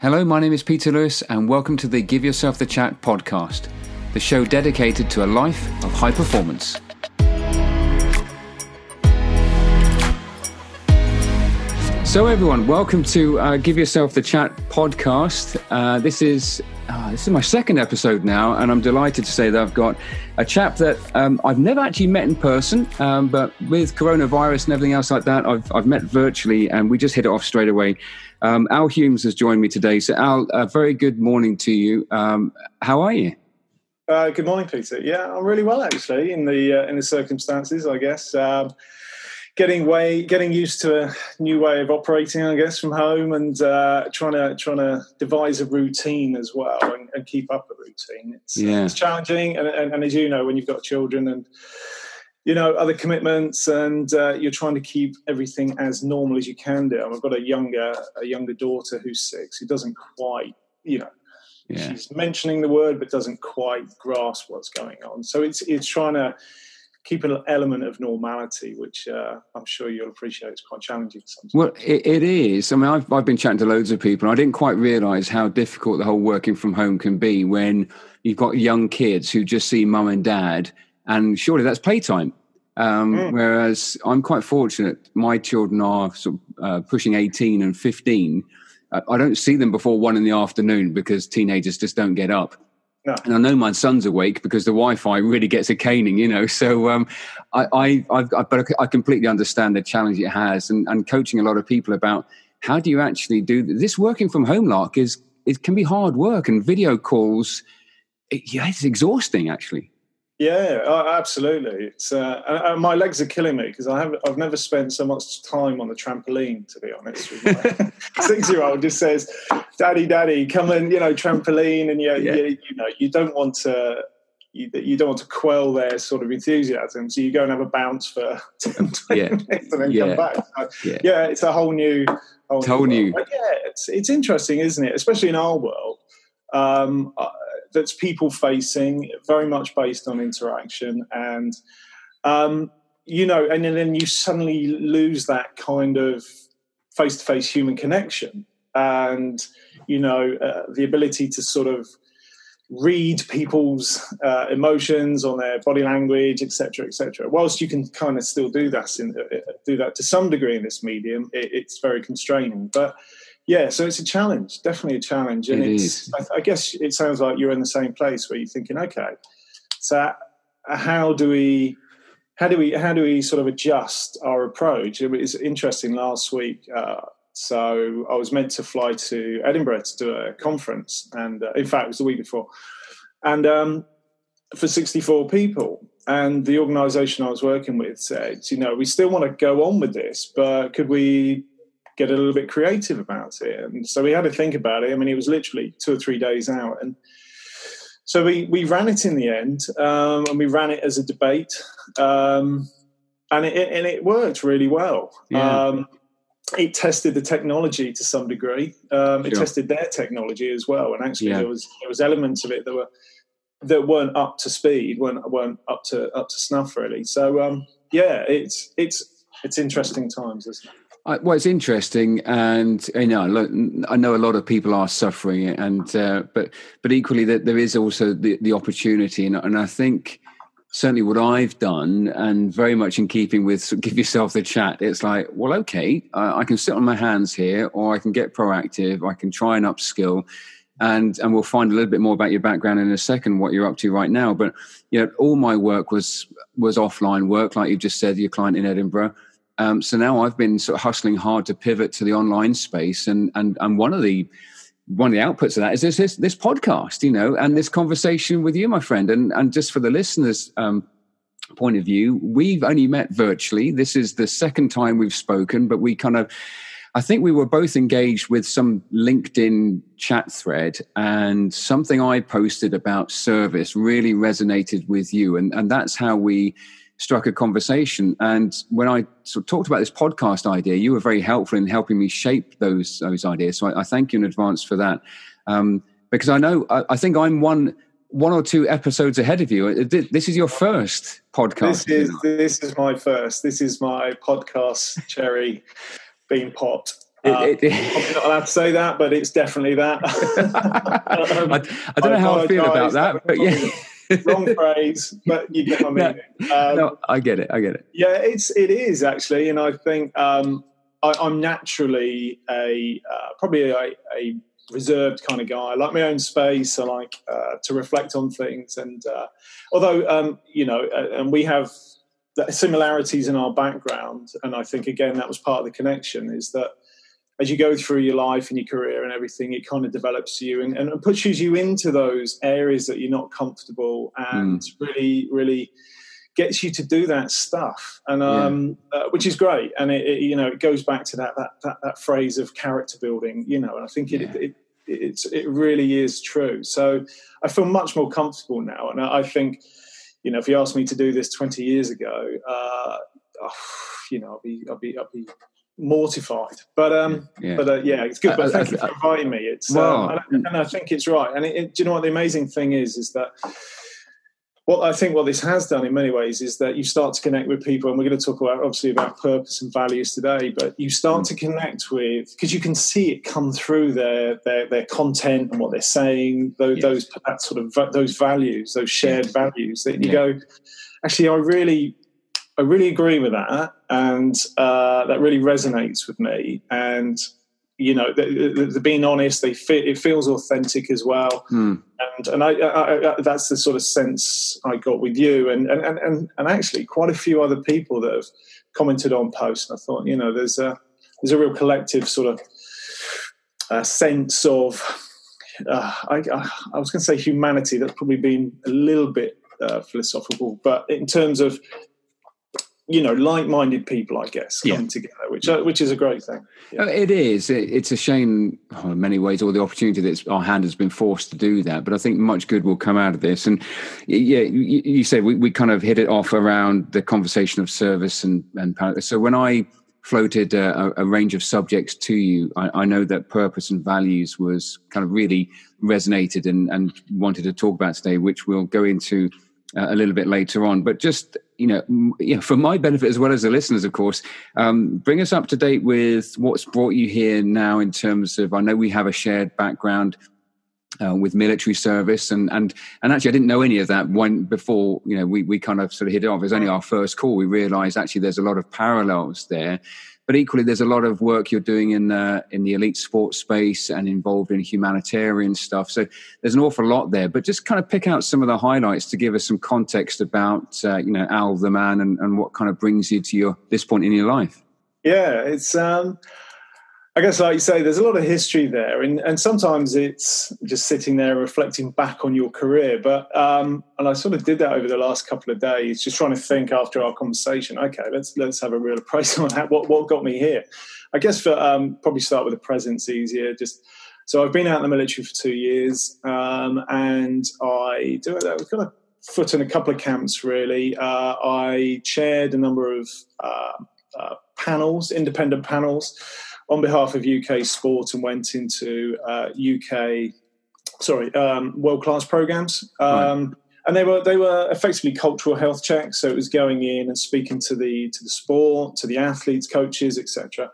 Hello, my name is Peter Lewis, and welcome to the Give Yourself the Chat podcast, the show dedicated to a life of high performance. So, everyone, welcome to uh, Give Yourself the Chat podcast. Uh, this is uh, this is my second episode now, and I'm delighted to say that I've got a chap that um, I've never actually met in person, um, but with coronavirus and everything else like that, I've, I've met virtually, and we just hit it off straight away. Um, Al Humes has joined me today. So, Al, a very good morning to you. Um, how are you? Uh, good morning, Peter. Yeah, I'm really well actually in the uh, in the circumstances. I guess um, getting way getting used to a new way of operating. I guess from home and uh, trying to trying to devise a routine as well and, and keep up a routine. It's, yeah. it's challenging, and, and, and as you know, when you've got children and you know other commitments and uh, you're trying to keep everything as normal as you can do i've got a younger a younger daughter who's six who doesn't quite you know yeah. she's mentioning the word but doesn't quite grasp what's going on so it's it's trying to keep an element of normality, which uh, I'm sure you'll appreciate. It's quite challenging sometimes. Well, it, it is. I mean, I've, I've been chatting to loads of people. And I didn't quite realise how difficult the whole working from home can be when you've got young kids who just see mum and dad, and surely that's playtime. Um, mm. Whereas I'm quite fortunate, my children are sort of, uh, pushing 18 and 15. Uh, I don't see them before one in the afternoon because teenagers just don't get up. No. And I know my son's awake because the Wi-Fi really gets a caning, you know. So um, I, I, I, but I completely understand the challenge it has, and, and coaching a lot of people about how do you actually do this. Working from home, lark is it can be hard work, and video calls, it, yeah, it's exhausting actually. Yeah, absolutely. It's uh, and my legs are killing me because I have I've never spent so much time on a trampoline. To be honest, six year old just says, "Daddy, Daddy, come and you know trampoline," and you, yeah. you, you know you don't want to. You, you, don't want to quell their sort of enthusiasm, so you go and have a bounce for 10, yeah. minutes and then yeah. come back. So, yeah. yeah. it's a whole new, whole, whole new. But yeah, it's it's interesting, isn't it? Especially in our world. Um, that's people facing, very much based on interaction, and um, you know, and then you suddenly lose that kind of face to face human connection, and you know, uh, the ability to sort of read people's uh, emotions on their body language, etc., etc. Whilst you can kind of still do that, in, uh, do that to some degree in this medium, it, it's very constraining. But yeah, so it's a challenge, definitely a challenge, and it it's. I, I, guess it sounds like you're in the same place where you're thinking, okay, so how do we, how do we, how do we sort of adjust our approach? It was interesting last week. Uh, so I was meant to fly to Edinburgh to do a conference, and uh, in fact, it was the week before, and um, for 64 people. And the organisation I was working with said, you know, we still want to go on with this, but could we get a little bit creative about it. And so we had to think about it. I mean, it was literally two or three days out. And so we, we ran it in the end, um, and we ran it as a debate. Um, and, it, and it worked really well. Yeah. Um, it tested the technology to some degree. Um, it tested their technology as well. And actually, yeah. there was there was elements of it that were that weren't up to speed, weren't weren't up to up to snuff really. So um, yeah, it's it's it's interesting times, isn't it? I, well, it's interesting, and you know, I know a lot of people are suffering, and uh, but but equally that there is also the, the opportunity, and, and I think certainly what I've done, and very much in keeping with give yourself the chat. It's like, well, okay, I can sit on my hands here, or I can get proactive. I can try and upskill, and and we'll find a little bit more about your background in a second, what you're up to right now. But you know, all my work was was offline work, like you've just said, your client in Edinburgh. Um, so now I've been sort of hustling hard to pivot to the online space, and and and one of the one of the outputs of that is this this, this podcast, you know, and this conversation with you, my friend, and and just for the listeners. Um, point of view we've only met virtually this is the second time we've spoken but we kind of I think we were both engaged with some LinkedIn chat thread, and something I posted about service really resonated with you, and and that's how we struck a conversation. And when I sort of talked about this podcast idea, you were very helpful in helping me shape those those ideas. So I, I thank you in advance for that. Um, because I know I, I, think I'm one one or two episodes ahead of you. This is your first podcast. This is this is my first. This is my podcast cherry being popped. Uh, it, it, I'm not allowed to say that, but it's definitely that. um, I, I, don't I know how I feel about that, but yeah. Wrong phrase, but you get my meaning. No, um, no, I get it. I get it. Yeah, it's it is actually, and I think um, I, am naturally a uh, probably a, a, reserved kind of guy. I like my own space. I like uh, to reflect on things, and uh, although um, you know, uh, and we have similarities in our background, and I think again that was part of the connection is that as you go through your life and your career and everything, it kind of develops you and, and pushes you into those areas that you're not comfortable and mm. really, really gets you to do that stuff and um, yeah. uh, which is great and it, it, you know it goes back to that, that that that phrase of character building you know and i think it, yeah. it it's it really is true so i feel much more comfortable now and i think you know if you asked me to do this 20 years ago uh, oh, you know i'll be i'll be i'll be mortified. But um, yeah. but uh, yeah, it's good. But uh, thank uh, you for inviting me. It's um, and, and, I think it's right. And it, it, do you know what the amazing thing is? Is that what I think what this has done in many ways is that you start to connect with people, and we're going to talk about obviously about purpose and values today. But you start mm. to connect with because you can see it come through their their their content and what they're saying. Those yes. those that sort of those values, those shared yes. values that you yeah. go. Actually, I really I really agree with that, and uh, that really resonates with me. And you know, the, the, the being honest, they fit, it feels authentic as well. Mm. And and I, I, I, that's the sort of sense I got with you, and and and and actually quite a few other people that have commented on posts. And I thought, you know, there's a there's a real collective sort of uh, sense of. Uh, I, I, was going to say humanity. That's probably been a little bit uh, philosophical, but in terms of you know like-minded people i guess coming yeah. together which uh, which is a great thing yeah. Uh, it is it, it's a shame oh, in many ways all the opportunity that our hand has been forced to do that but i think much good will come out of this and yeah you, you said we, we kind of hit it off around the conversation of service and and so when i floated a, a range of subjects to you I, I, know that purpose and values was kind of really resonated and and wanted to talk about today which we'll go into uh, a little bit later on. But just you know, you know, for my benefit as well as the listeners, of course, um, bring us up to date with what's brought you here now in terms of. I know we have a shared background. Uh, with military service and and and actually I didn't know any of that when before you know we we kind of sort of hit it off. It was only our first call. We realised actually there's a lot of parallels there, but equally there's a lot of work you're doing in the in the elite sports space and involved in humanitarian stuff. So there's an awful lot there. But just kind of pick out some of the highlights to give us some context about uh, you know al the man and, and what kind of brings you to your this point in your life. Yeah it's um I guess, like you say, there's a lot of history there, and, and sometimes it's just sitting there reflecting back on your career. But um, and I sort of did that over the last couple of days, just trying to think after our conversation. Okay, let's let's have a real appraisal on that. What what got me here? I guess for um, probably start with the present's easier. Just so I've been out in the military for two years, um, and I do it. I've got a foot in a couple of camps. Really, uh, I chaired a number of uh, uh, panels, independent panels on behalf of UK sport and went into uh, UK, sorry, um, world class programs. Um, right. And they were they were effectively cultural health checks. So it was going in and speaking to the to the sport, to the athletes, coaches, etc.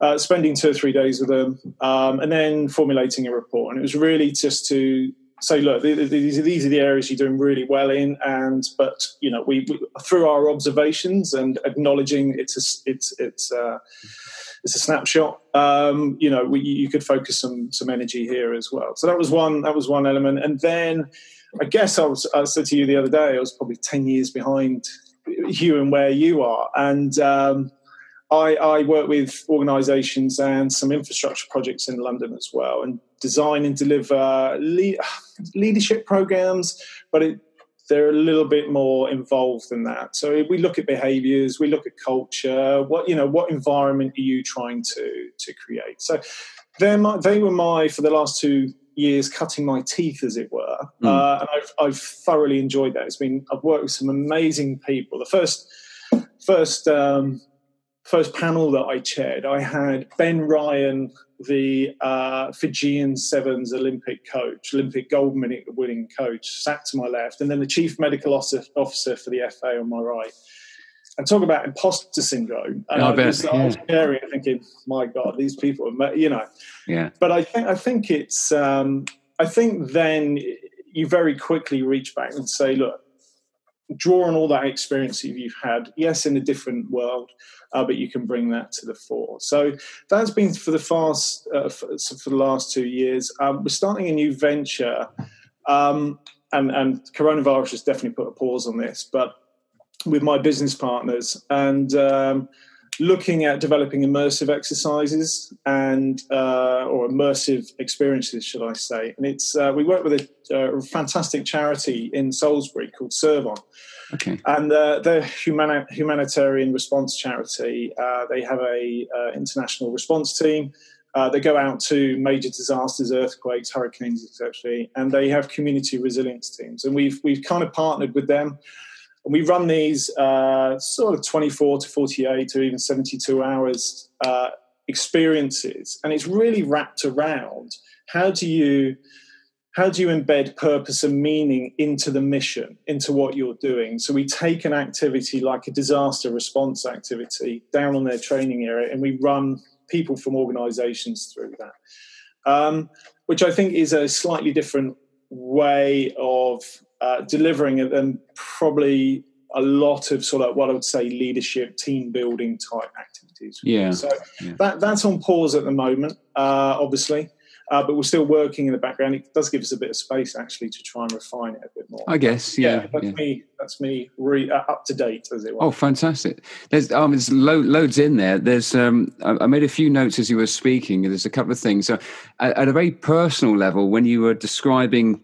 Uh, spending two or three days with them, um, and then formulating a report. And it was really just to say, look, these are, these are the areas you're doing really well in, and but you know, we, we through our observations and acknowledging it's a, it's it's. Uh, it's a snapshot. Um, you know, we, you could focus some some energy here as well. So that was one that was one element, and then I guess I was I said to you the other day I was probably ten years behind you and where you are, and um, I, I work with organisations and some infrastructure projects in London as well, and design and deliver le- leadership programs, but it they're a little bit more involved than that. So we look at behaviors, we look at culture. What you know, what environment are you trying to to create? So they they were my for the last two years cutting my teeth, as it were, mm. uh, and I've I've thoroughly enjoyed that. It's been I've worked with some amazing people. The first first um, first panel that I chaired, I had Ben Ryan the uh, Fijian Sevens Olympic coach, Olympic gold winning coach, sat to my left, and then the chief medical officer for the FA on my right. and talk about imposter syndrome. And I, I, bet, was, yeah. I was thinking, my God, these people, are, you know. Yeah. But I think I think it's um, I think then you very quickly reach back and say, look, draw on all that experience that you've had. Yes, in a different world, uh, but you can bring that to the fore. So that's been for the fast uh, for, for, the last two years. Um, we're starting a new venture. Um, and, and coronavirus has definitely put a pause on this, but with my business partners and um, looking at developing immersive exercises and uh, or immersive experiences, should I say? And it's uh, we work with a, a, fantastic charity in Salisbury called Serve On. Okay. And uh, they're humani- humanitarian response charity. Uh, they have a uh, international response team. Uh, they go out to major disasters, earthquakes, hurricanes, etc., and they have community resilience teams. And we've we've kind of partnered with them and we run these uh, sort of 24 to 48 or even 72 hours uh, experiences. And it's really wrapped around how do you how do you embed purpose and meaning into the mission, into what you're doing? So we take an activity like a disaster response activity down on their training area and we run people from organizations through that. Um, which I think is a slightly different way of uh, delivering it and probably a lot of sort of what I would say leadership, team building type activities. Yeah. So yeah. that that's on pause at the moment, uh, obviously. Uh, but we're still working in the background. It does give us a bit of space actually to try and refine it a bit more. I guess, yeah. yeah that's yeah. me. That's me re, uh, up to date as it were. Oh, fantastic! There's um, there's lo- loads in there. There's um, I made a few notes as you were speaking. There's a couple of things. So, at, at a very personal level, when you were describing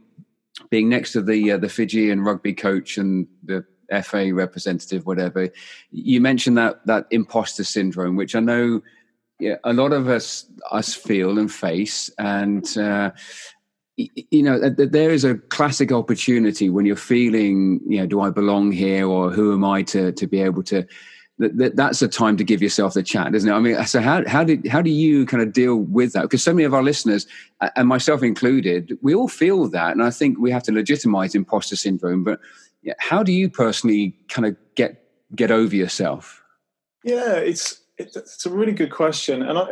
being next to the uh, the Fijian rugby coach and the FA representative, whatever, you mentioned that that imposter syndrome, which I know yeah, a lot of us us feel and face, and uh, you know there is a classic opportunity when you're feeling, you know, do I belong here, or who am I to to be able to that, that's a time to give yourself the chat, isn't it? I mean, so how how did how do you kind of deal with that? Because so many of our listeners, and myself included, we all feel that, and I think we have to legitimize imposter syndrome. But how do you personally kind of get get over yourself? Yeah, it's it's a really good question, and I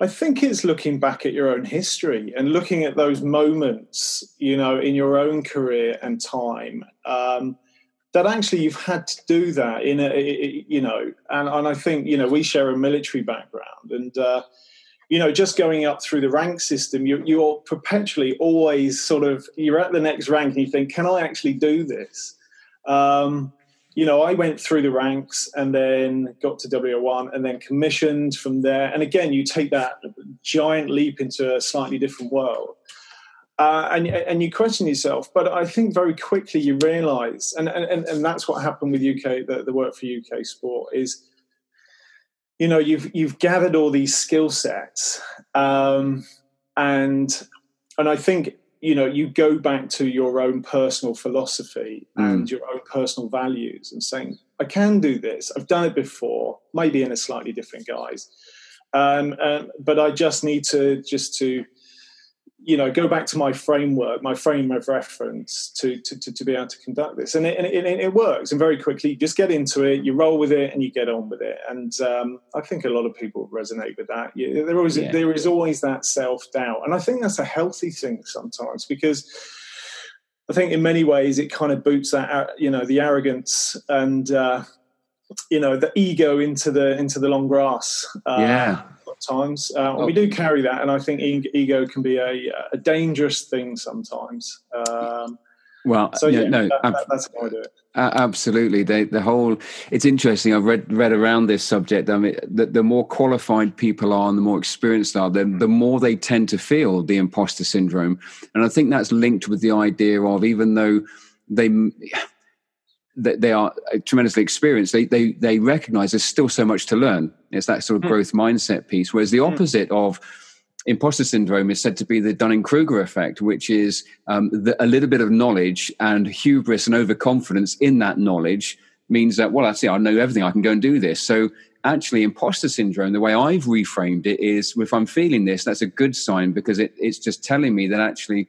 I think it's looking back at your own history and looking at those moments, you know, in your own career and time. Um, that actually you've had to do that in a you know and, and i think you know we share a military background and uh, you know just going up through the rank system you, you're perpetually always sort of you're at the next rank and you think can i actually do this? Um, you know i went through the ranks and then got to w1 and then commissioned from there. And again you take that giant leap into a slightly different world uh, and and you question yourself. But I think very quickly you realise, and, and and that's what happened with UK the, the work for UK sport is, you know, you've you've gathered all these skill sets, um, and and I think you know you go back to your own personal philosophy mm. and your own personal values and saying I can do this. I've done it before, maybe in a slightly different guise, um, um, but I just need to just to you know, go back to my framework, my frame of reference to to, to, to be able to conduct this, and it, and it, it, works. And very quickly, you just get into it, you roll with it, and you get on with it. And um, I think a lot of people resonate with that. Yeah, there is yeah. there is always that self doubt, and I think that's a healthy thing sometimes because. I think in many ways it kind of boots that, you know, the arrogance and uh, you know the ego into the into the long grass. Uh, yeah, times. Uh, oh. We do carry that, and I think ego can be a, a dangerous thing sometimes. Um, well, so yeah, yeah no, that, that, that's how I do it. absolutely, they, the whole. It's interesting. I've read read around this subject. I mean, the, the more qualified people are, and the more experienced are, then the more they tend to feel the imposter syndrome, and I think that's linked with the idea of even though they they are tremendously experienced, they, they, they recognize there's still so much to learn. It's that sort of mm. growth mindset piece. Whereas the hmm. opposite mm. of imposter syndrome is said to be the Dunning Kruger effect, which is um, the, a little bit of knowledge and hubris and overconfidence in that knowledge means that, well, actually, I know everything, I can go and do this. So, actually, imposter syndrome, the way I've reframed it is if I'm feeling this, that's a good sign because it, it's just telling me that actually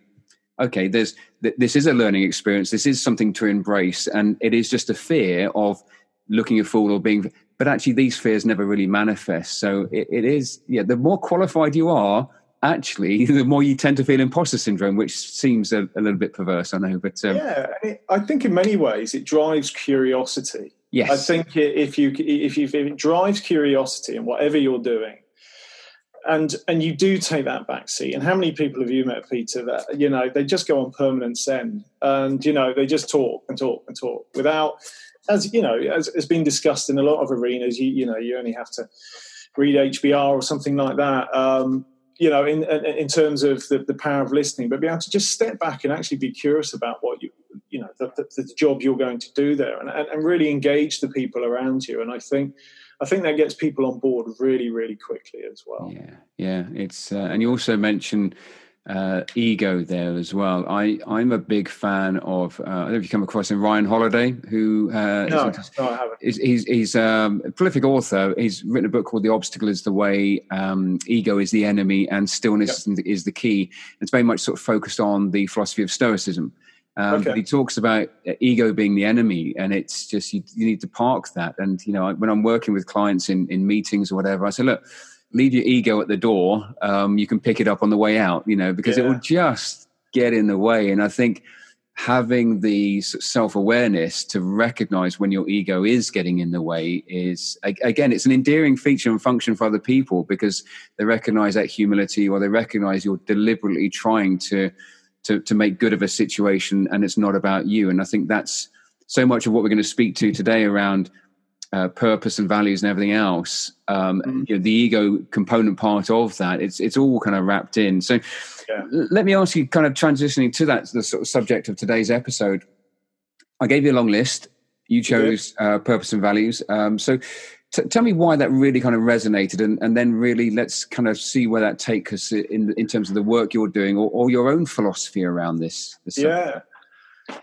okay, there's this is a learning experience. This is something to embrace, and it is just a fear of looking a fool or being but actually these fears never really manifest. So it, it is yeah the more qualified you are actually the more you tend to feel imposter syndrome which seems a, a little bit perverse i know but um, yeah i think in many ways it drives curiosity. Yes. i think if you if you if it drives curiosity in whatever you're doing and and you do take that back seat and how many people have you met peter that you know they just go on permanent send and you know they just talk and talk and talk without as you know, as has been discussed in a lot of arenas, you you know, you only have to read HBR or something like that. Um, you know, in in terms of the, the power of listening, but be able to just step back and actually be curious about what you you know the, the, the job you're going to do there, and, and really engage the people around you. And I think I think that gets people on board really, really quickly as well. Yeah, yeah. It's uh, and you also mentioned uh, ego there as well. I I'm a big fan of. Uh, I don't know if you come across him, Ryan Holiday, who uh, no, is, no, I haven't. Is, he's he's um, a prolific author. He's written a book called "The Obstacle Is the Way," um, "Ego is the Enemy," and "Stillness yep. is the Key." It's very much sort of focused on the philosophy of Stoicism. Um, okay. But he talks about uh, ego being the enemy, and it's just you, you need to park that. And you know, when I'm working with clients in in meetings or whatever, I say, look leave your ego at the door. Um, you can pick it up on the way out, you know, because yeah. it will just get in the way. And I think having the self awareness to recognize when your ego is getting in the way is, again, it's an endearing feature and function for other people because they recognize that humility or they recognize you're deliberately trying to. To, to make good of a situation and it's not about you and i think that's so much of what we're going to speak to today around uh, purpose and values and everything else, um, mm-hmm. you know, the ego component part of that, it's it's all kind of wrapped in. So, yeah. let me ask you, kind of transitioning to that the sort of subject of today's episode. I gave you a long list. You chose uh, purpose and values. Um, so, t- tell me why that really kind of resonated, and, and then really let's kind of see where that takes us in in terms of the work you're doing or, or your own philosophy around this. this yeah.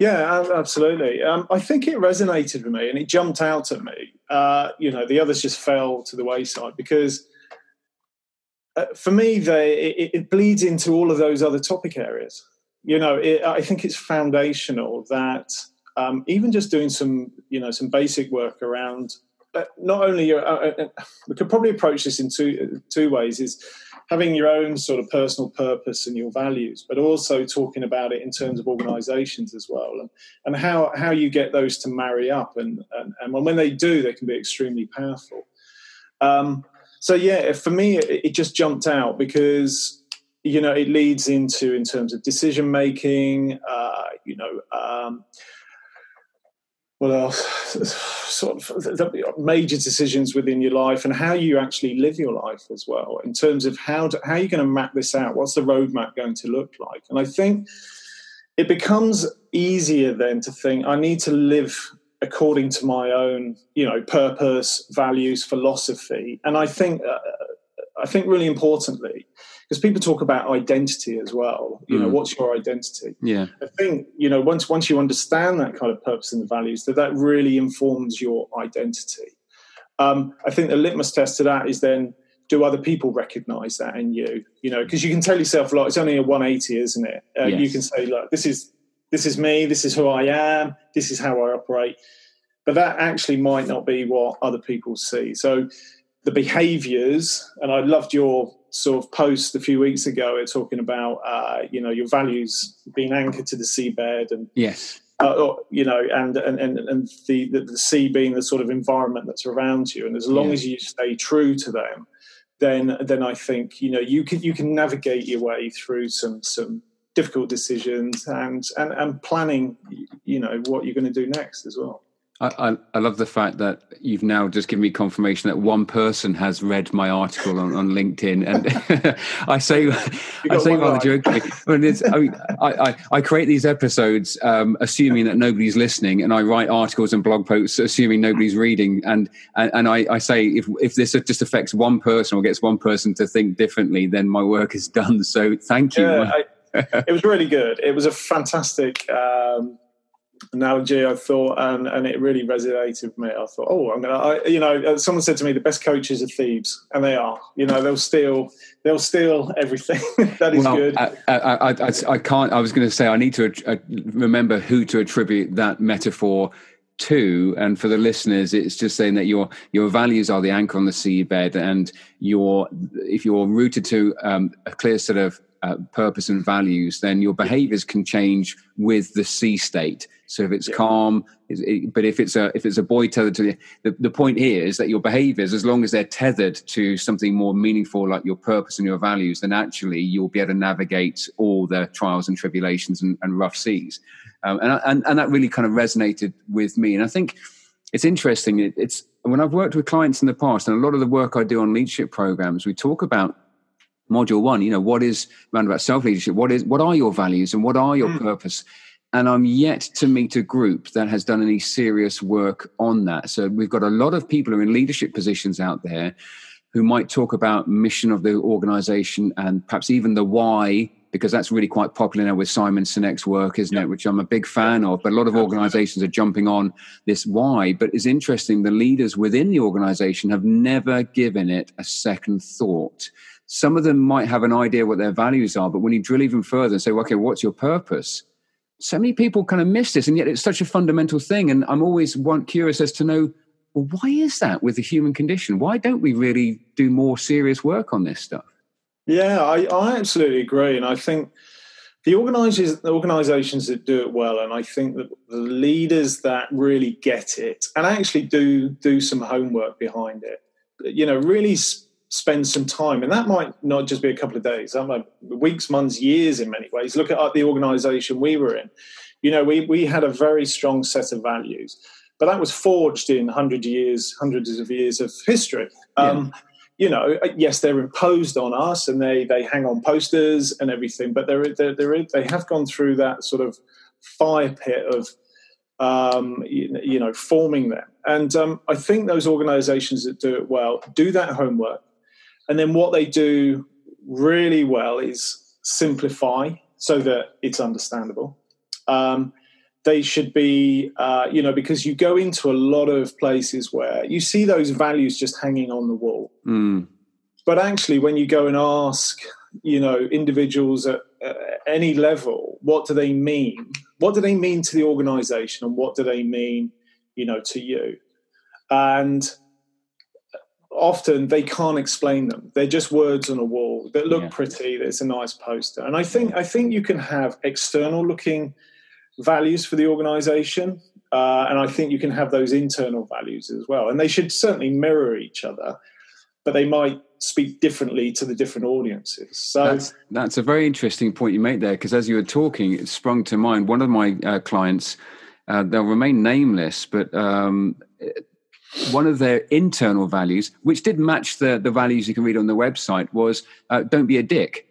Yeah, absolutely. Um, I think it resonated with me and it jumped out at me. Uh, you know, the others just fell to the wayside because uh, for me, they, it, it, bleeds into all of those other topic areas. You know, it, I think it's foundational that um, even just doing some, you know, some basic work around not only your, uh, uh, we could probably approach this in two two ways: is having your own sort of personal purpose and your values, but also talking about it in terms of organisations as well, and, and how how you get those to marry up, and and, and when they do, they can be extremely powerful. Um, so yeah, for me, it, it just jumped out because you know it leads into in terms of decision making, uh, you know. Um, what else? Sort of major decisions within your life and how you actually live your life as well, in terms of how to, how you're going to map this out. What's the roadmap going to look like? And I think it becomes easier then to think I need to live according to my own, you know, purpose, values, philosophy. And I think, uh, I think really importantly, because people talk about identity as well. You mm. know, what's your identity? Yeah, I think you know once once you understand that kind of purpose and the values, that that really informs your identity. Um, I think the litmus test to that is then do other people recognize that in you? You know, because you can tell yourself, like, it's only a 180, isn't it? Uh, yes. You can say, look, this is this is me, this is who I am, this is how I operate. But that actually might not be what other people see. So the behaviors, and I loved your sort of post a few weeks ago talking about uh, you know your values being anchored to the seabed and yes. uh, you know and and and, and the, the, the sea being the sort of environment that's around you. And as long yeah. as you stay true to them then then I think you know you can you can navigate your way through some some difficult decisions and and and planning you know what you're going to do next as well I, I, love the fact that you've now just given me confirmation that one person has read my article on, on LinkedIn, and I say I say rather jokingly, I, mean, I, mean, I, I, create these episodes um, assuming that nobody's listening, and I write articles and blog posts assuming nobody's reading, and and, and I, I say if if this just affects one person or gets one person to think differently, then my work is done. So thank you. Yeah, it was really good. It was a fantastic. Um, analogy I thought and and it really resonated with me. I thought oh I'm gonna I, you know uh, someone said to me the best coaches are thieves and they are. You know they'll steal they'll steal everything. That is well, good. I, I, I, I, can't I was going to say I need to uh, remember who to attribute that metaphor to and for the listeners it's just saying that your your values are the anchor on the seabed and your if you're rooted to um, a clear set of uh, purpose and values then your behaviors can change with the sea state so if it's yeah. calm it, but if it's a if it's a buoy tethered to the, the the point here is that your behaviors as long as they're tethered to something more meaningful like your purpose and your values then actually you'll be able to navigate all the trials and tribulations and, and rough seas um, and, and, and that really kind of resonated with me. And I think it's interesting. It, it's when I've worked with clients in the past, and a lot of the work I do on leadership programs, we talk about module one. You know, what is around about self leadership? What is what are your values and what are your mm. purpose? And I'm yet to meet a group that has done any serious work on that. So we've got a lot of people who are in leadership positions out there who might talk about mission of the organization and perhaps even the why because that's really quite popular now with Simon Sinek's work, isn't it? Which I'm a big fan of. But a lot of organizations are jumping on this why. But it's interesting, the leaders within the organization have never given it a second thought. Some of them might have an idea what their values are, but when you drill even further and say, okay, what's your purpose? So many people kind of miss this, and yet it's such a fundamental thing. And I'm always curious as to know, well, why is that with the human condition? Why don't we really do more serious work on this stuff? Yeah, I, I absolutely agree. And I think the organizations, the organizations that do it well, and I think that the leaders that really get it and actually do do some homework behind it, you know, really spend some time. And that might not just be a couple of days, that might weeks, months, years in many ways. Look at the organization we were in. You know, we, we had a very strong set of values, but that was forged in hundred years, hundreds of years of history. Yeah. Um, you know, uh, yes, they're imposed on us and they they hang on posters and everything, but they're, they're, they're they have gone through that sort of fire pit of um, you, you, know forming them. And um, I think those organisations that do it well do that homework, and then what they do really well is simplify so that it's understandable. Um, they should be, uh, you know, because you go into a lot of places where you see those values just hanging on the wall. Mm. But actually, when you go and ask, you know, individuals at uh, any level, what do they mean? What do they mean to the organization and what do they mean, you know, to you? And often they can't explain them. They're just words on a wall that look yeah. pretty. There's a nice poster. And I think, I think you can have external looking values for the organization. Uh, and I think you can have those internal values as well. And they should certainly mirror each other, but they might speak differently to the different audiences. So that's, that's a very interesting point you make there, because as you were talking, it sprung to mind. One of my uh, clients, uh, they'll remain nameless, but um, one of their internal values, which did match the, the values you can read on the website, was uh, don't be a dick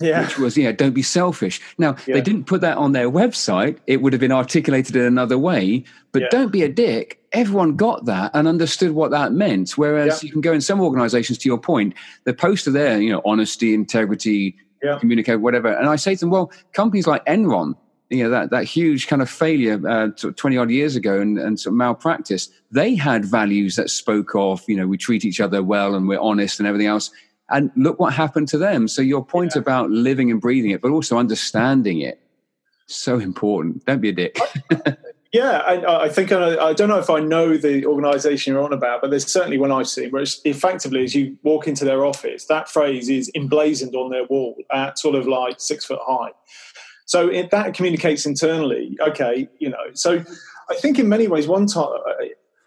yeah. which was, yeah, don't be selfish. Now, yeah. they didn't put that on their website. It would have been articulated in another way, but yeah. don't be a dick. Everyone got that and understood what that meant. Whereas you can go in some organizations, to your point, the poster there, you know, honesty, integrity, communicate, whatever. And I say to them, well, companies like Enron, you know, that, that huge kind of failure uh, 20 odd years ago and, and sort of malpractice, they had values that spoke of, you know, we treat each other well and we're honest and everything else and look what happened to them. So your point yeah. about living and breathing it, but also understanding it, so important. Don't be a dick. yeah, I, I think I, I, don't know if I know the organisation you're on about, but there's certainly one I've seen where it's effectively as you walk into their office, that phrase is emblazoned on their wall at sort of like six foot high. So it, that communicates internally. Okay, you know. So I think in many ways, one time,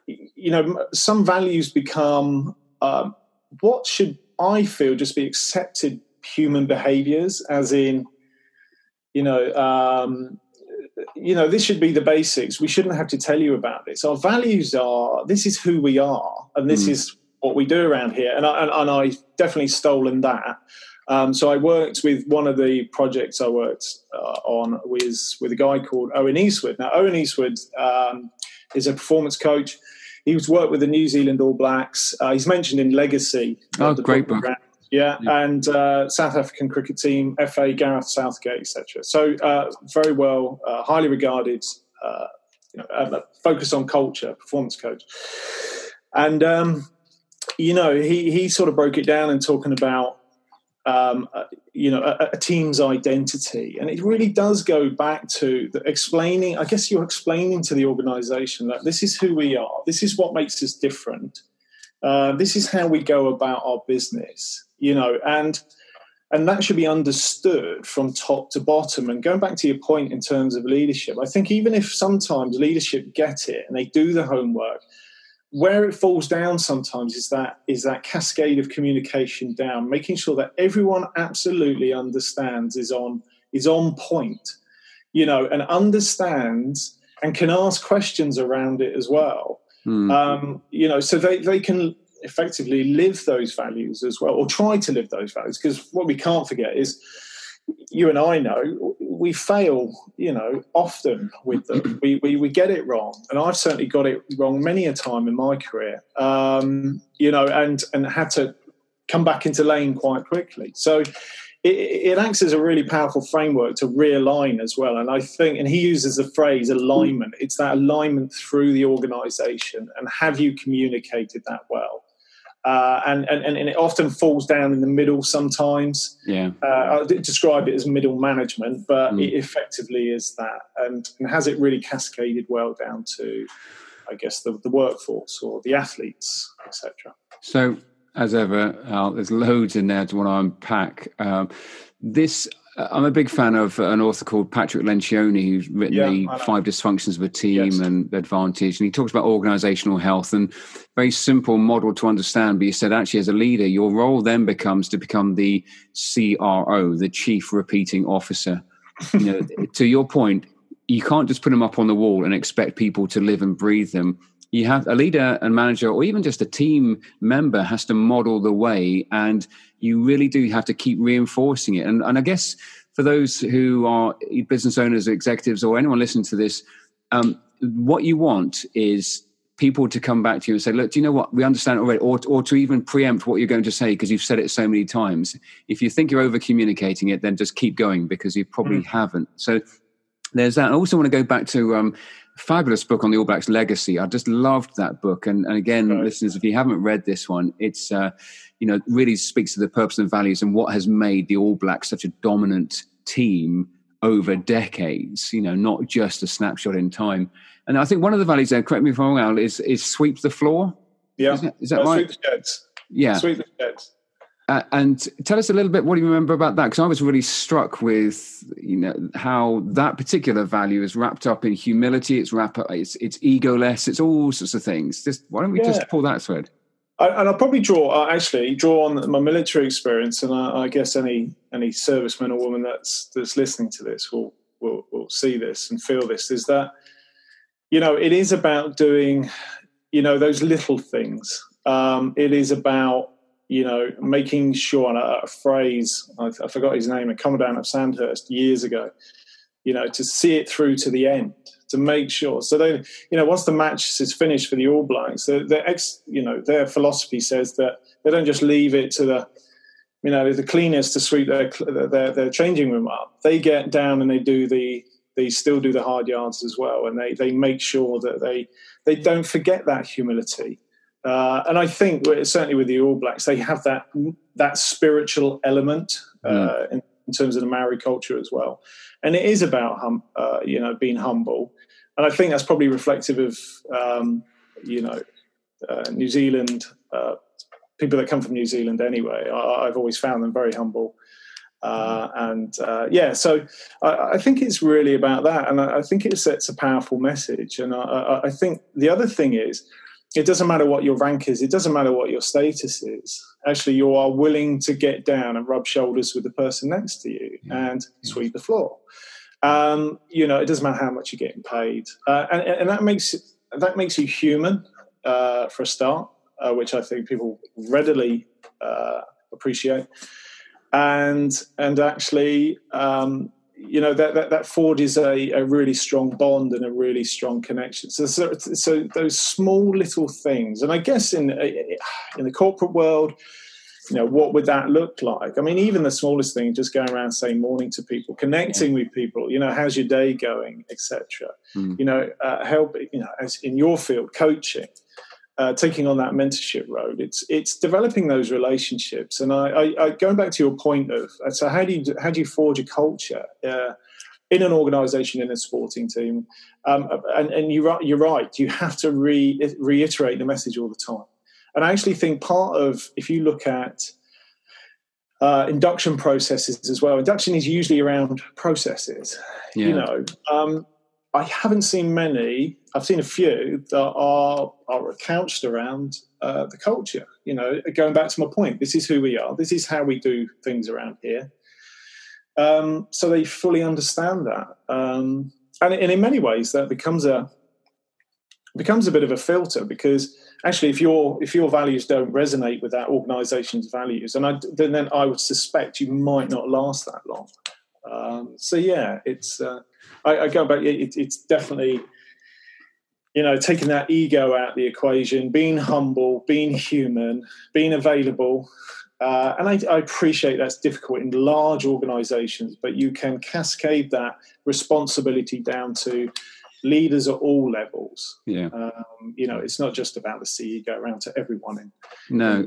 you know, some values become um, what should I feel just be accepted human behaviors, as in, you know, um, you know, this should be the basics. We shouldn't have to tell you about this. Our values are this is who we are, and this mm. is what we do around here. And I, and, and I definitely stolen that. Um, so I worked with one of the projects I worked uh, on was with a guy called Owen Eastwood. Now Owen Eastwood um, is a performance coach He's worked with the New Zealand All Blacks. Uh, he's mentioned in Legacy. Oh, great book. Yeah, yeah, and uh, South African cricket team, FA, Gareth Southgate, etc. So uh, very well, uh, highly regarded. Uh, you know, focus on culture, performance coach, and um, you know he he sort of broke it down and talking about um, uh, you know, a, a, team's identity. And it really does go back to explaining, I guess you're explaining to the organization that this is who we are, this is what makes us different, uh, this is how we go about our business, you know, and and that should be understood from top to bottom. And going back to your point in terms of leadership, I think even if sometimes leadership get it and they do the homework, where it falls down sometimes is that is that cascade of communication down, making sure that everyone absolutely understands is on is on point, you know, and understands and can ask questions around it as well. Mm. Um, you know, so they, they can effectively live those values as well, or try to live those values. Because what we can't forget is you and I know we fail, you know, often with them. We, we, we get it wrong, and I've certainly got it wrong many a time in my career. Um, you know, and and had to come back into lane quite quickly. So it, it, acts as a really powerful framework to realign as well. And I think, and he uses the phrase alignment. It's that alignment through the organisation, and have you communicated that well? Uh, and, and, and it often falls down in the middle sometimes. Yeah, uh, I describe it as middle management, but mm. it effectively is that, and, and has it really cascaded well down to, I guess, the, the workforce or the athletes, etc. So, as ever, Al, there's loads in there to want to unpack. Um, this Uh, I'm a big fan of uh, an author called Patrick Lencioni, who's written yeah, the Five Dysfunctions of a Team yes. and Advantage, and he talks about organizational health and very simple model to understand. But he said, actually, as a leader, your role then becomes to become the CRO, the Chief Repeating Officer. You know, to your point, you can't just put them up on the wall and expect people to live and breathe them you have a leader and manager or even just a team member has to model the way and you really do have to keep reinforcing it. And, and i guess for those who are business owners or executives or anyone listening to this um, what you want is people to come back to you and say look do you know what? We understand already or, or to even preempt what you're going to say because you've said it so many times. If you think you're over communicating it then just keep going because you probably mm. haven't. So there's that. I also want to go back to um, fabulous book on the All Blacks legacy. I just loved that book. And, and again, right. listeners, if you haven't read this one, it's uh, you know really speaks to the purpose and values and what has made the All Blacks such a dominant team over decades. You know, not just a snapshot in time. And I think one of the values there, correct me if I'm wrong, is is sweep the floor. Yeah, is that, is that right? Sweep the sheds. Yeah, sweep the sheds. Uh, and tell us a little bit what do you remember about that because i was really struck with you know how that particular value is wrapped up in humility it's wrapped up it's, it's egoless it's all sorts of things. Just why don't we yeah. just pull that thread? I, and i'll probably draw uh, actually draw on my military experience and I, I, guess any any serviceman or woman that's that's listening to this will, will will see this and feel this is that you know it is about doing you know those little things. Um, it is about you know, making sure, and a, a phrase, I, I, forgot his name, a commandant of Sandhurst years ago, you know, to see it through to the end, to make sure. So they, you know, once the match is finished for the All Blacks, their ex, you know, their philosophy says that they don't just leave it to the, you know, the cleaners to sweep their, their, their changing room up. They get down and they do the, they still do the hard yards as well, and they they make sure that they they don't forget that humility uh, and I think certainly with the All Blacks, they have that that spiritual element uh, mm. in, in, terms of the Maori culture as well. And it is about hum, uh, you know being humble, and I think that's probably reflective of um, you know uh, New Zealand uh, people that come from New Zealand anyway. I, have always found them very humble. Uh, and uh, yeah, so I, I, think it's really about that, and I, I, think it sets a powerful message. And I, I think the other thing is, it doesn't matter what your rank is, it doesn't matter what your status is. Actually, you are willing to get down and rub shoulders with the person next to you yeah. and sweep the floor. Um, you know, it doesn't matter how much you're getting paid, uh, and, and, that makes that makes you human uh, for a start, uh, which I think people readily uh, appreciate, and and actually. Um, you know that that, that is a, a really strong bond and a really strong connection. So, so, so those small little things, and I guess in in the corporate world, you know, what would that look like? I mean, even the smallest thing, just going around saying morning to people, connecting yeah. with people. You know, how's your day going, etc. Mm. You know, uh, help. You know, as in your field, coaching. Uh, taking on that mentorship road. It's it's developing those relationships, and I, I, I going back to your point of uh, so how do you how do you forge a culture uh, in an organisation in a sporting team? Um, and and you you're right, you have to re- reiterate the message all the time. And I actually think part of if you look at uh, induction processes as well. Induction is usually around processes. Yeah. You know, um, I haven't seen many. I've seen a few that are are couched around uh, the culture. You know, going back to my point, this is who we are. This is how we do things around here. Um, so they fully understand that, um, and, and in many ways, that becomes a becomes a bit of a filter because actually, if your if your values don't resonate with that organisation's values, and I, then, then I would suspect you might not last that long. Um, so yeah, it's uh, I, I, go back. It, it's definitely you know taking that ego out of the equation, being humble, being human, being available. Uh, and I, I, appreciate that's difficult in large organizations, but you can cascade that responsibility down to leaders at all levels. Yeah. Um, you know, it's not just about the CEO, go around to everyone. In, no,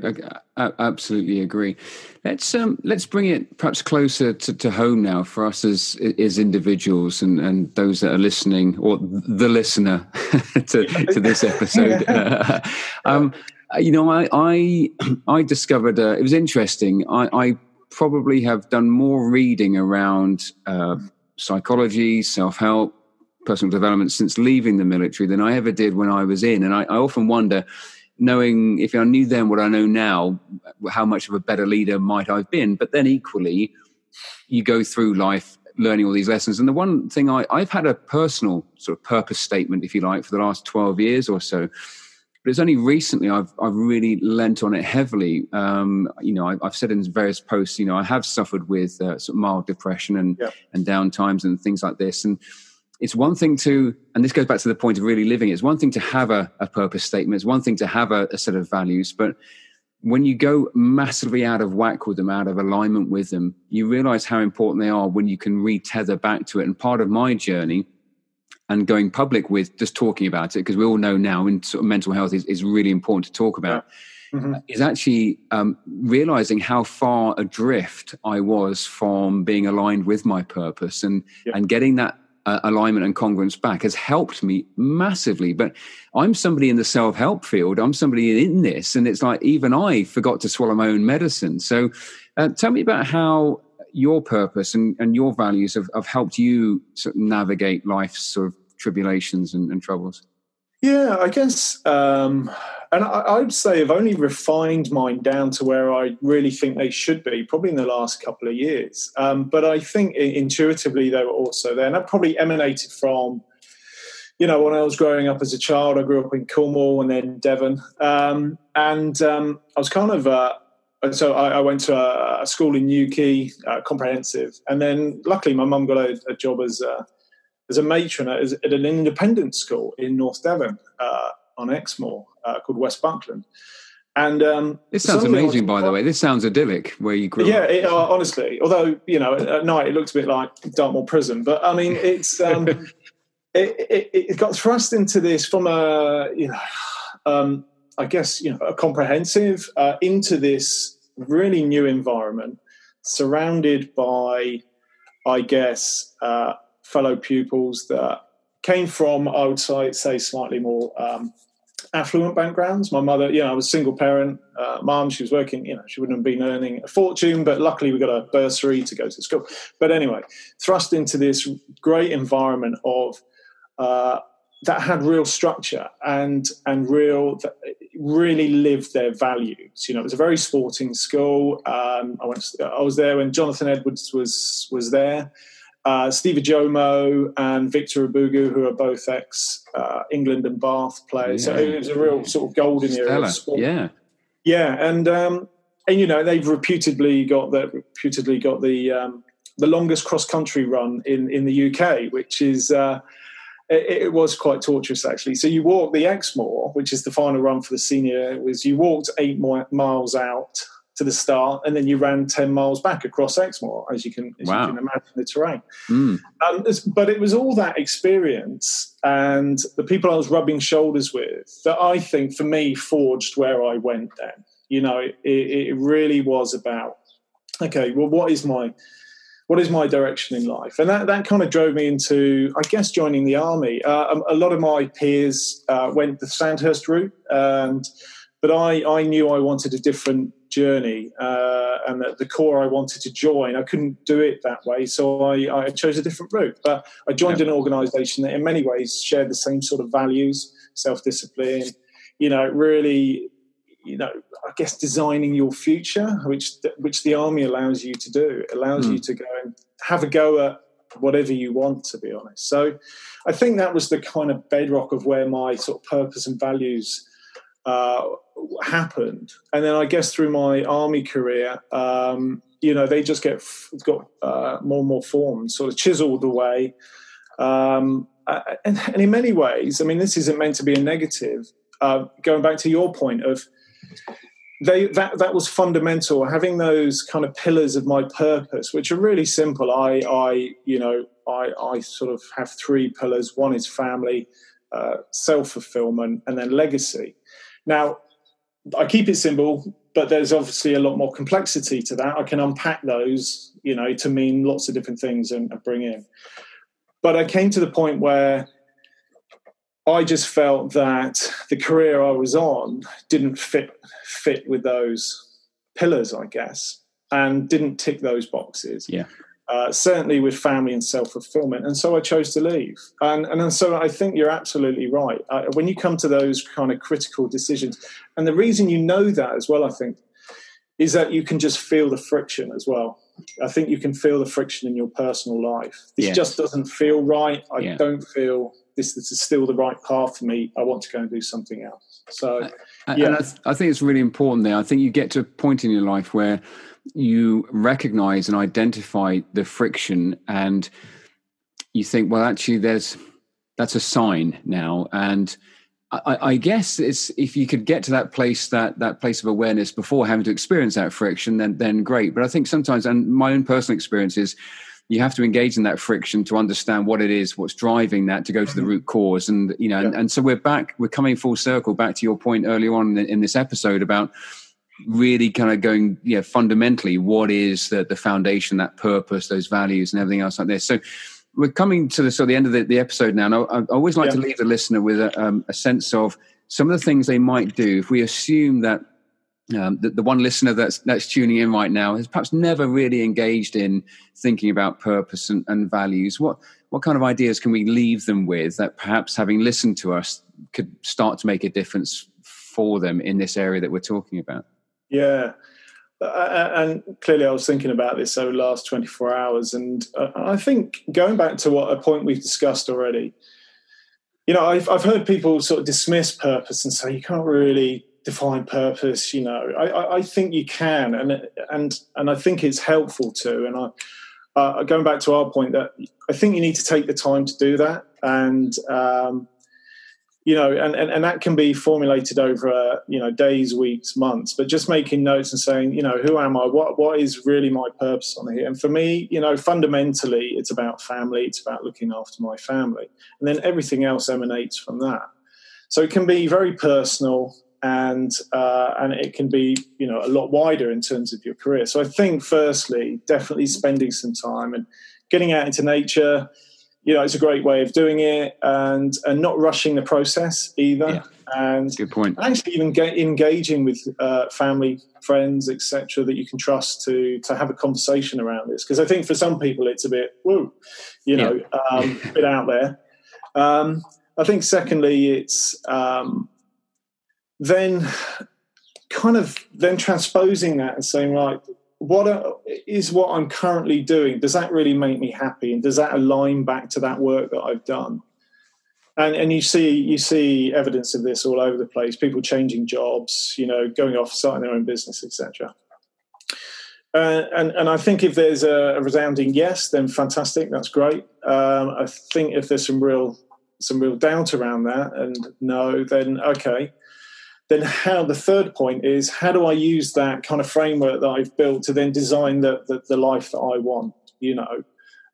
I, I, absolutely agree. Let's um, let's bring it perhaps closer to, to, home now for us as as individuals and, and those that are listening or the listener to, to this episode. yeah. um, you know, I I, I discovered uh, it was interesting. I, I probably have done more reading around uh, psychology, self help, personal development since leaving the military than I ever did when I was in. And I, I, often wonder, knowing if I knew then what I know now, how much of a better leader might I have been. But then equally, you go through life learning all these lessons. And the one thing I, I've had a personal sort of purpose statement, if you like, for the last 12 years or so. But it's only recently I've I've really lent on it heavily. Um, you know, I, have said in various posts, you know, I have suffered with uh, sort of mild depression and and down times and things like this. And it's one thing to, and this goes back to the point of really living. It's one thing to have a, a purpose statement. It's one thing to have a, a set of values, but when you go massively out of whack with them, out of alignment with them, you realize how important they are when you can retether back to it. And part of my journey and going public with just talking about it, because we all know now in sort of mental health is, is really important to talk about, yeah. mm-hmm. is actually um, realizing how far adrift I was from being aligned with my purpose and, yeah. and getting that uh, alignment and congruence back has helped me massively. But I'm somebody in the self help field. I'm somebody in this, and it's like even I forgot to swallow my own medicine. So, uh, tell me about how your purpose and, and your values have, have helped you sort of navigate life's sort of tribulations and, and troubles. Yeah, I guess, um, and I, would say I've only refined mine down to where I really think they should be, probably in the last couple of years. Um, but I think intuitively they were also there, and that probably emanated from, you know, when I was growing up as a child. I grew up in Cornwall and then Devon, um, and um, I was kind of. Uh, so I, I, went to a, a school in Newquay, uh, comprehensive, and then luckily my mum got a, a job as a, as a matron at, at an independent school in North Devon uh, on Exmoor uh, called West Buckland. And um, this sounds amazing, by the way. This sounds idyllic where you grew yeah, up. Yeah, uh, honestly. Although you know, at night it looks a bit like Dartmoor Prison, but I mean, it's um, it, it, it, got thrust into this from a you know, um, I guess you know, a comprehensive uh, into this really new environment, surrounded by, I guess, uh, fellow pupils that came from, I would say, say slightly more um, affluent backgrounds. My mother, you know, I was a single parent. Uh, mom, she was working, you know, she wouldn't have been earning a fortune, but luckily we got a bursary to go to school. But anyway, thrust into this great environment of uh, that had real structure and and real really lived their values. You know, it was a very sporting school. Um, I went. To, I was there when Jonathan Edwards was was there uh, Steve Ojomoh and Victor Ubogu, who are both ex uh, England and Bath players. Yeah. So it was a real sort of golden era of sport. Yeah, yeah, and um, and you know they've reputedly got the reputedly got the um, the longest cross country run in in the UK, which is. Uh, it, it, was quite torturous actually. So you walk the Exmoor, which is the final run for the senior. Was you walked eight miles out to the start, and then you ran 10 miles back across Exmoor, as you can, as wow. you can imagine the terrain. Mm. Um, but it was all that experience and the people I was rubbing shoulders with that I think, for me, forged where I went then. You know, it, it really was about, okay, well, what is my what is my direction in life? And that, that kind of drove me into, I guess, joining the army. Uh, a, a, lot of my peers uh, went the Sandhurst route, and but I, I knew I wanted a different journey, uh, and that the corps I wanted to join, I couldn't do it that way, so I, I chose a different route. But I joined yeah. an organisation that, in many ways, shared the same sort of values, self-discipline. You know, really you know, I guess designing your future, which which the army allows you to do. It allows mm. you to go and have a go at whatever you want, to be honest. So, I think that was the kind of bedrock of where my sort of purpose and values uh, happened. And then I guess through my army career, um, you know, they just get got uh, more and more formed, sort of chiseled away. Um, and, and, in many ways, I mean, this isn't meant to be a negative. Uh, going back to your point of they that that was fundamental having those kind of pillars of my purpose which are really simple i i you know i i sort of have three pillars one is family uh, self-fulfillment and then legacy now i keep it simple but there's obviously a lot more complexity to that i can unpack those you know to mean lots of different things and, and bring in but i came to the point where I just felt that the career I was on didn't fit fit with those pillars, I guess, and didn't tick those boxes. Yeah. Uh, certainly with family and self fulfillment, and so I chose to leave. And and so I think you're absolutely right. Uh, when you come to those kind of critical decisions, and the reason you know that as well, I think, is that you can just feel the friction as well. I think you can feel the friction in your personal life. This yes. just doesn't feel right. I yeah. don't feel this, this is still the right path for me. I want to go and do something else. So, yeah. And I think it's really important there. I think you get to a point in your life where you recognize and identify the friction and you think, well, actually, there's that's a sign now. And I, I, guess it's if you could get to that place that that place of awareness before having to experience that friction, then then great. But I think sometimes, and my own personal experience is you have to engage in that friction to understand what it is, what's driving that, to go to the mm-hmm. root cause. And you know, yeah. and, and, so we're back, we're coming full circle back to your point earlier on in, in this episode about really kind of going, yeah, fundamentally, what is the, the foundation, that purpose, those values, and everything else like this. So we're coming to the sort of the end of the, the episode now. And I, I always like yeah. to leave the listener with a, um, a sense of some of the things they might do if we assume that um, the, the, one listener that's that's tuning in right now has perhaps never really engaged in thinking about purpose and, and, values. What what kind of ideas can we leave them with that perhaps having listened to us could start to make a difference for them in this area that we're talking about? Yeah. Uh, uh and clearly, I was thinking about this over the last 24 hours. And uh, I think going back to what a point we've discussed already, you know, I've, I've heard people sort of dismiss purpose and say you can't really define purpose you know. I, I, think you can and and and i think it's helpful too. and i uh, going back to our point that i think you need to take the time to do that and um, you know and, and and that can be formulated over uh, you know days weeks months but just making notes and saying you know who am i? What what is really my purpose on here? And for me you know fundamentally it's about family it's about looking after my family and then everything else emanates from that. So it can be very personal and uh, and it can be you know a lot wider in terms of your career. So I think firstly, definitely spending some time and getting out into nature. You know, it's a great way of doing it, and and not rushing the process either. Yeah. And good point. Actually, even get, engaging with uh, family, friends, etc., that you can trust to to have a conversation around this. Because I think for some people, it's a bit woo, you know, yeah. um, a bit out there. Um, I think secondly, it's um, then kind of then transposing that and saying, right, what is what I'm currently doing? Does that really make me happy? And does that align back to that work that I've done? And, and you see you see evidence of this all over the place. People changing jobs, you know, going off, starting their own business, etc. Uh, and and I think if there's a, a, resounding yes, then fantastic, that's great. Um, I think if there's some real some real doubt around that and no, then okay, then how the third point is how do I use that kind of framework that I've built to then design the, the, the life that I want, you know,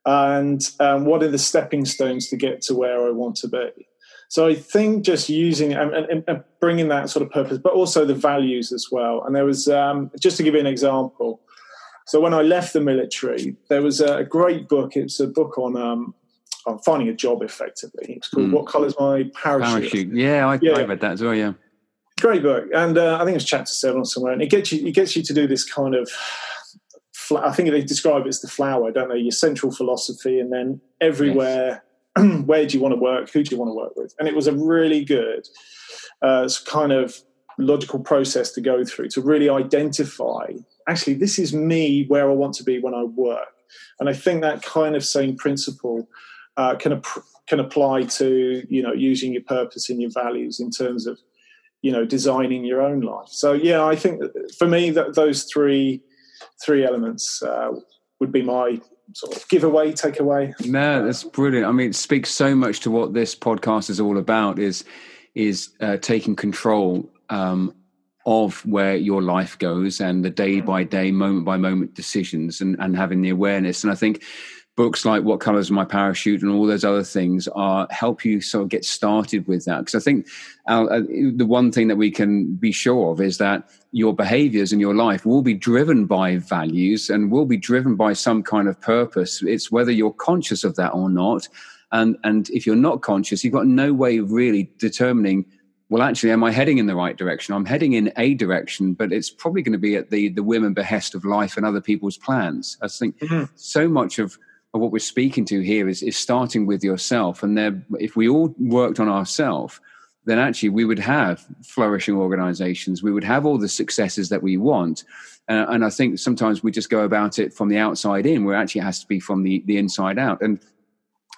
and um, what are the stepping stones to get to where I want to be. So I think just using and, and, and, bringing that sort of purpose, but also the values as well. And there was um, just to give you an example. So when I left the military, there was a great book. It's a book on um, on finding a job effectively. It's called mm. "What Colours My Parachute." Parachute. Yeah, I, yeah, I read that as well. Yeah, great book, and uh, I think it's chapter seven or somewhere, and it gets you it gets you to do this kind of. I think they describe it as the flower, don't they? Your central philosophy, and then everywhere where do you want to work? Who do you want to work with? And it was a really good uh, kind of logical process to go through to really identify actually, this is me where I want to be when I work. And I think that kind of same principle uh, can, ap- can apply to you know using your purpose and your values in terms of you know designing your own life. So yeah, I think for me that those three three elements uh, would be my sort of giveaway, takeaway. No, that's brilliant. I mean, it speaks so much to what this podcast is all about. Is is uh, taking control um, of where your life goes and the day by day, moment by moment decisions, and and having the awareness. And I think books like What Colors My Parachute and all those other things are help you sort of get started with that. Because I think uh, the one thing that we can be sure of is that your behaviors in your life will be driven by values and will be driven by some kind of purpose. It's whether you're conscious of that or not. And, and if you're not conscious, you've got no way of really determining well, actually, am I heading in the right direction? I'm heading in a direction, but it's probably going to be at the the whim and behest of life and other people's plans. I think mm-hmm. so much of of what we're speaking to here is, is starting with yourself. And there, if we all worked on ourselves, then actually we would have flourishing organizations. We would have all the successes that we want. Uh, and I think sometimes we just go about it from the outside in, where actually it has to be from the, the inside out. And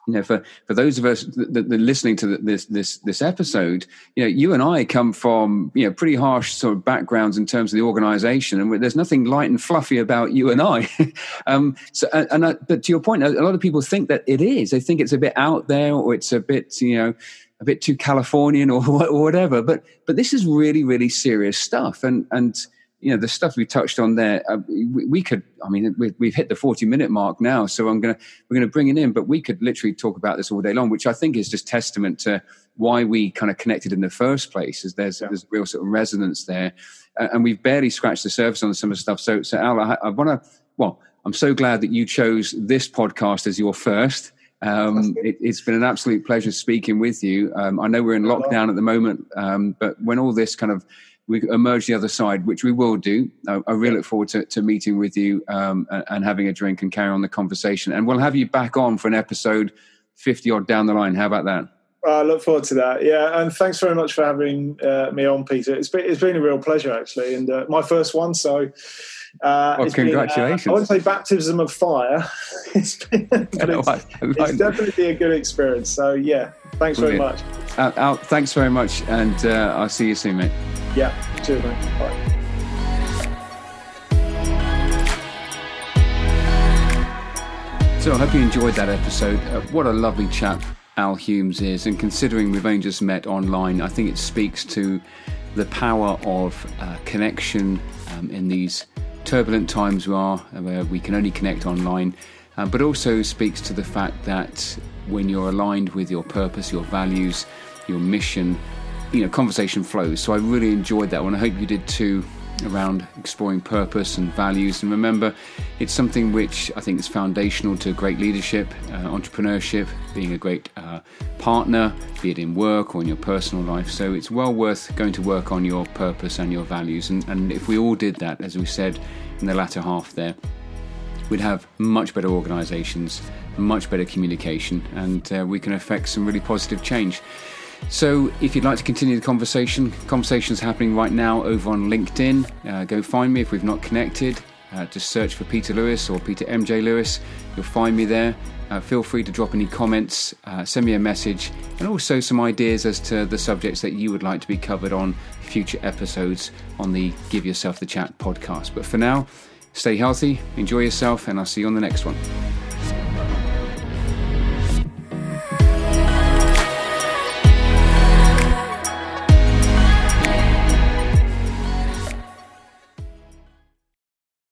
you know, for, for those of us that, that, listening to this this this episode, you know, you and I come from you know pretty harsh sort of backgrounds in terms of the organisation, and there's nothing light and fluffy about you and I. um, so, and, and I, but to your point, a lot of people think that it is. They think it's a bit out there, or it's a bit you know a bit too Californian, or, or whatever. But but this is really really serious stuff, and and you know the stuff we touched on there uh, we, we, could i mean we, have hit the 40 minute mark now so i'm gonna we're gonna bring it in but we could literally talk about this all day long which i think is just testament to why we kind of connected in the first place is there's yeah. there's real sort of resonance there. Uh, and we've barely scratched the surface on some of the stuff. So so al i, I want to well i'm so glad that you chose this podcast as your first. Um, it, has been an absolute pleasure speaking with you. Um, I know we're in lockdown at the moment, um, but when all this kind of we emerge the other side, which we will do. I, I really look forward to, to meeting with you um, and, and, having a drink and carry on the conversation. And we'll have you back on for an episode 50 odd down the line. How about that? I look forward to that. Yeah, and thanks very much for having uh, me on, Peter. It's been, it's been a real pleasure, actually, and uh, my first one. So, uh, well, congratulations! Been, uh, I wouldn't say baptism of fire. it's, been, it's, it's, definitely a good experience. So, yeah, thanks Brilliant. very much. Al, Al, thanks very much, and uh, I'll see you soon, mate. Yeah, cheers, man. Bye. So I hope you enjoyed that episode. Uh, what a lovely chap Al Humes is, and considering we've only just met online, I think it speaks to the power of uh, connection um, in these turbulent times we are, where we can only connect online, uh, but also speaks to the fact that when you're aligned with your purpose, your values, your mission, you know, conversation flows. So I really enjoyed that one. I hope you did too around exploring purpose and values. And remember, it's something which I think is foundational to great leadership, uh, entrepreneurship, being a great uh, partner, be it in work or in your personal life. So it's well worth going to work on your purpose and your values. And, and if we all did that, as we said in the latter half there, we'd have much better organizations, much better communication, and uh, we can affect some really positive change. So, if you'd like to continue the conversation, conversation's happening right now over on LinkedIn. Uh, go find me if we've not connected. Uh, just search for Peter Lewis or Peter MJ Lewis. You'll find me there. Uh, feel free to drop any comments, uh, send me a message, and also some ideas as to the subjects that you would like to be covered on future episodes on the Give Yourself the Chat podcast. But for now, stay healthy, enjoy yourself, and I'll see you on the next one.